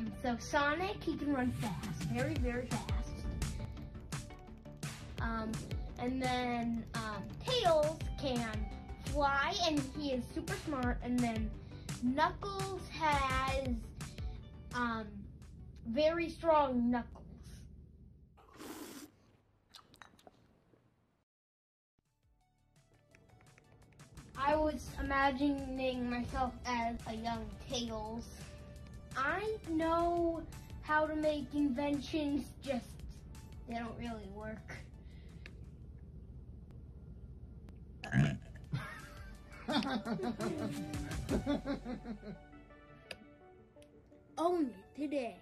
Um, so Sonic, he can run fast, very, very fast. Um, and then um, Tails can fly, and he is super smart. And then Knuckles has um, very strong knuckles. I was imagining myself as a young Tails. I know how to make inventions, just they don't really work. Only today.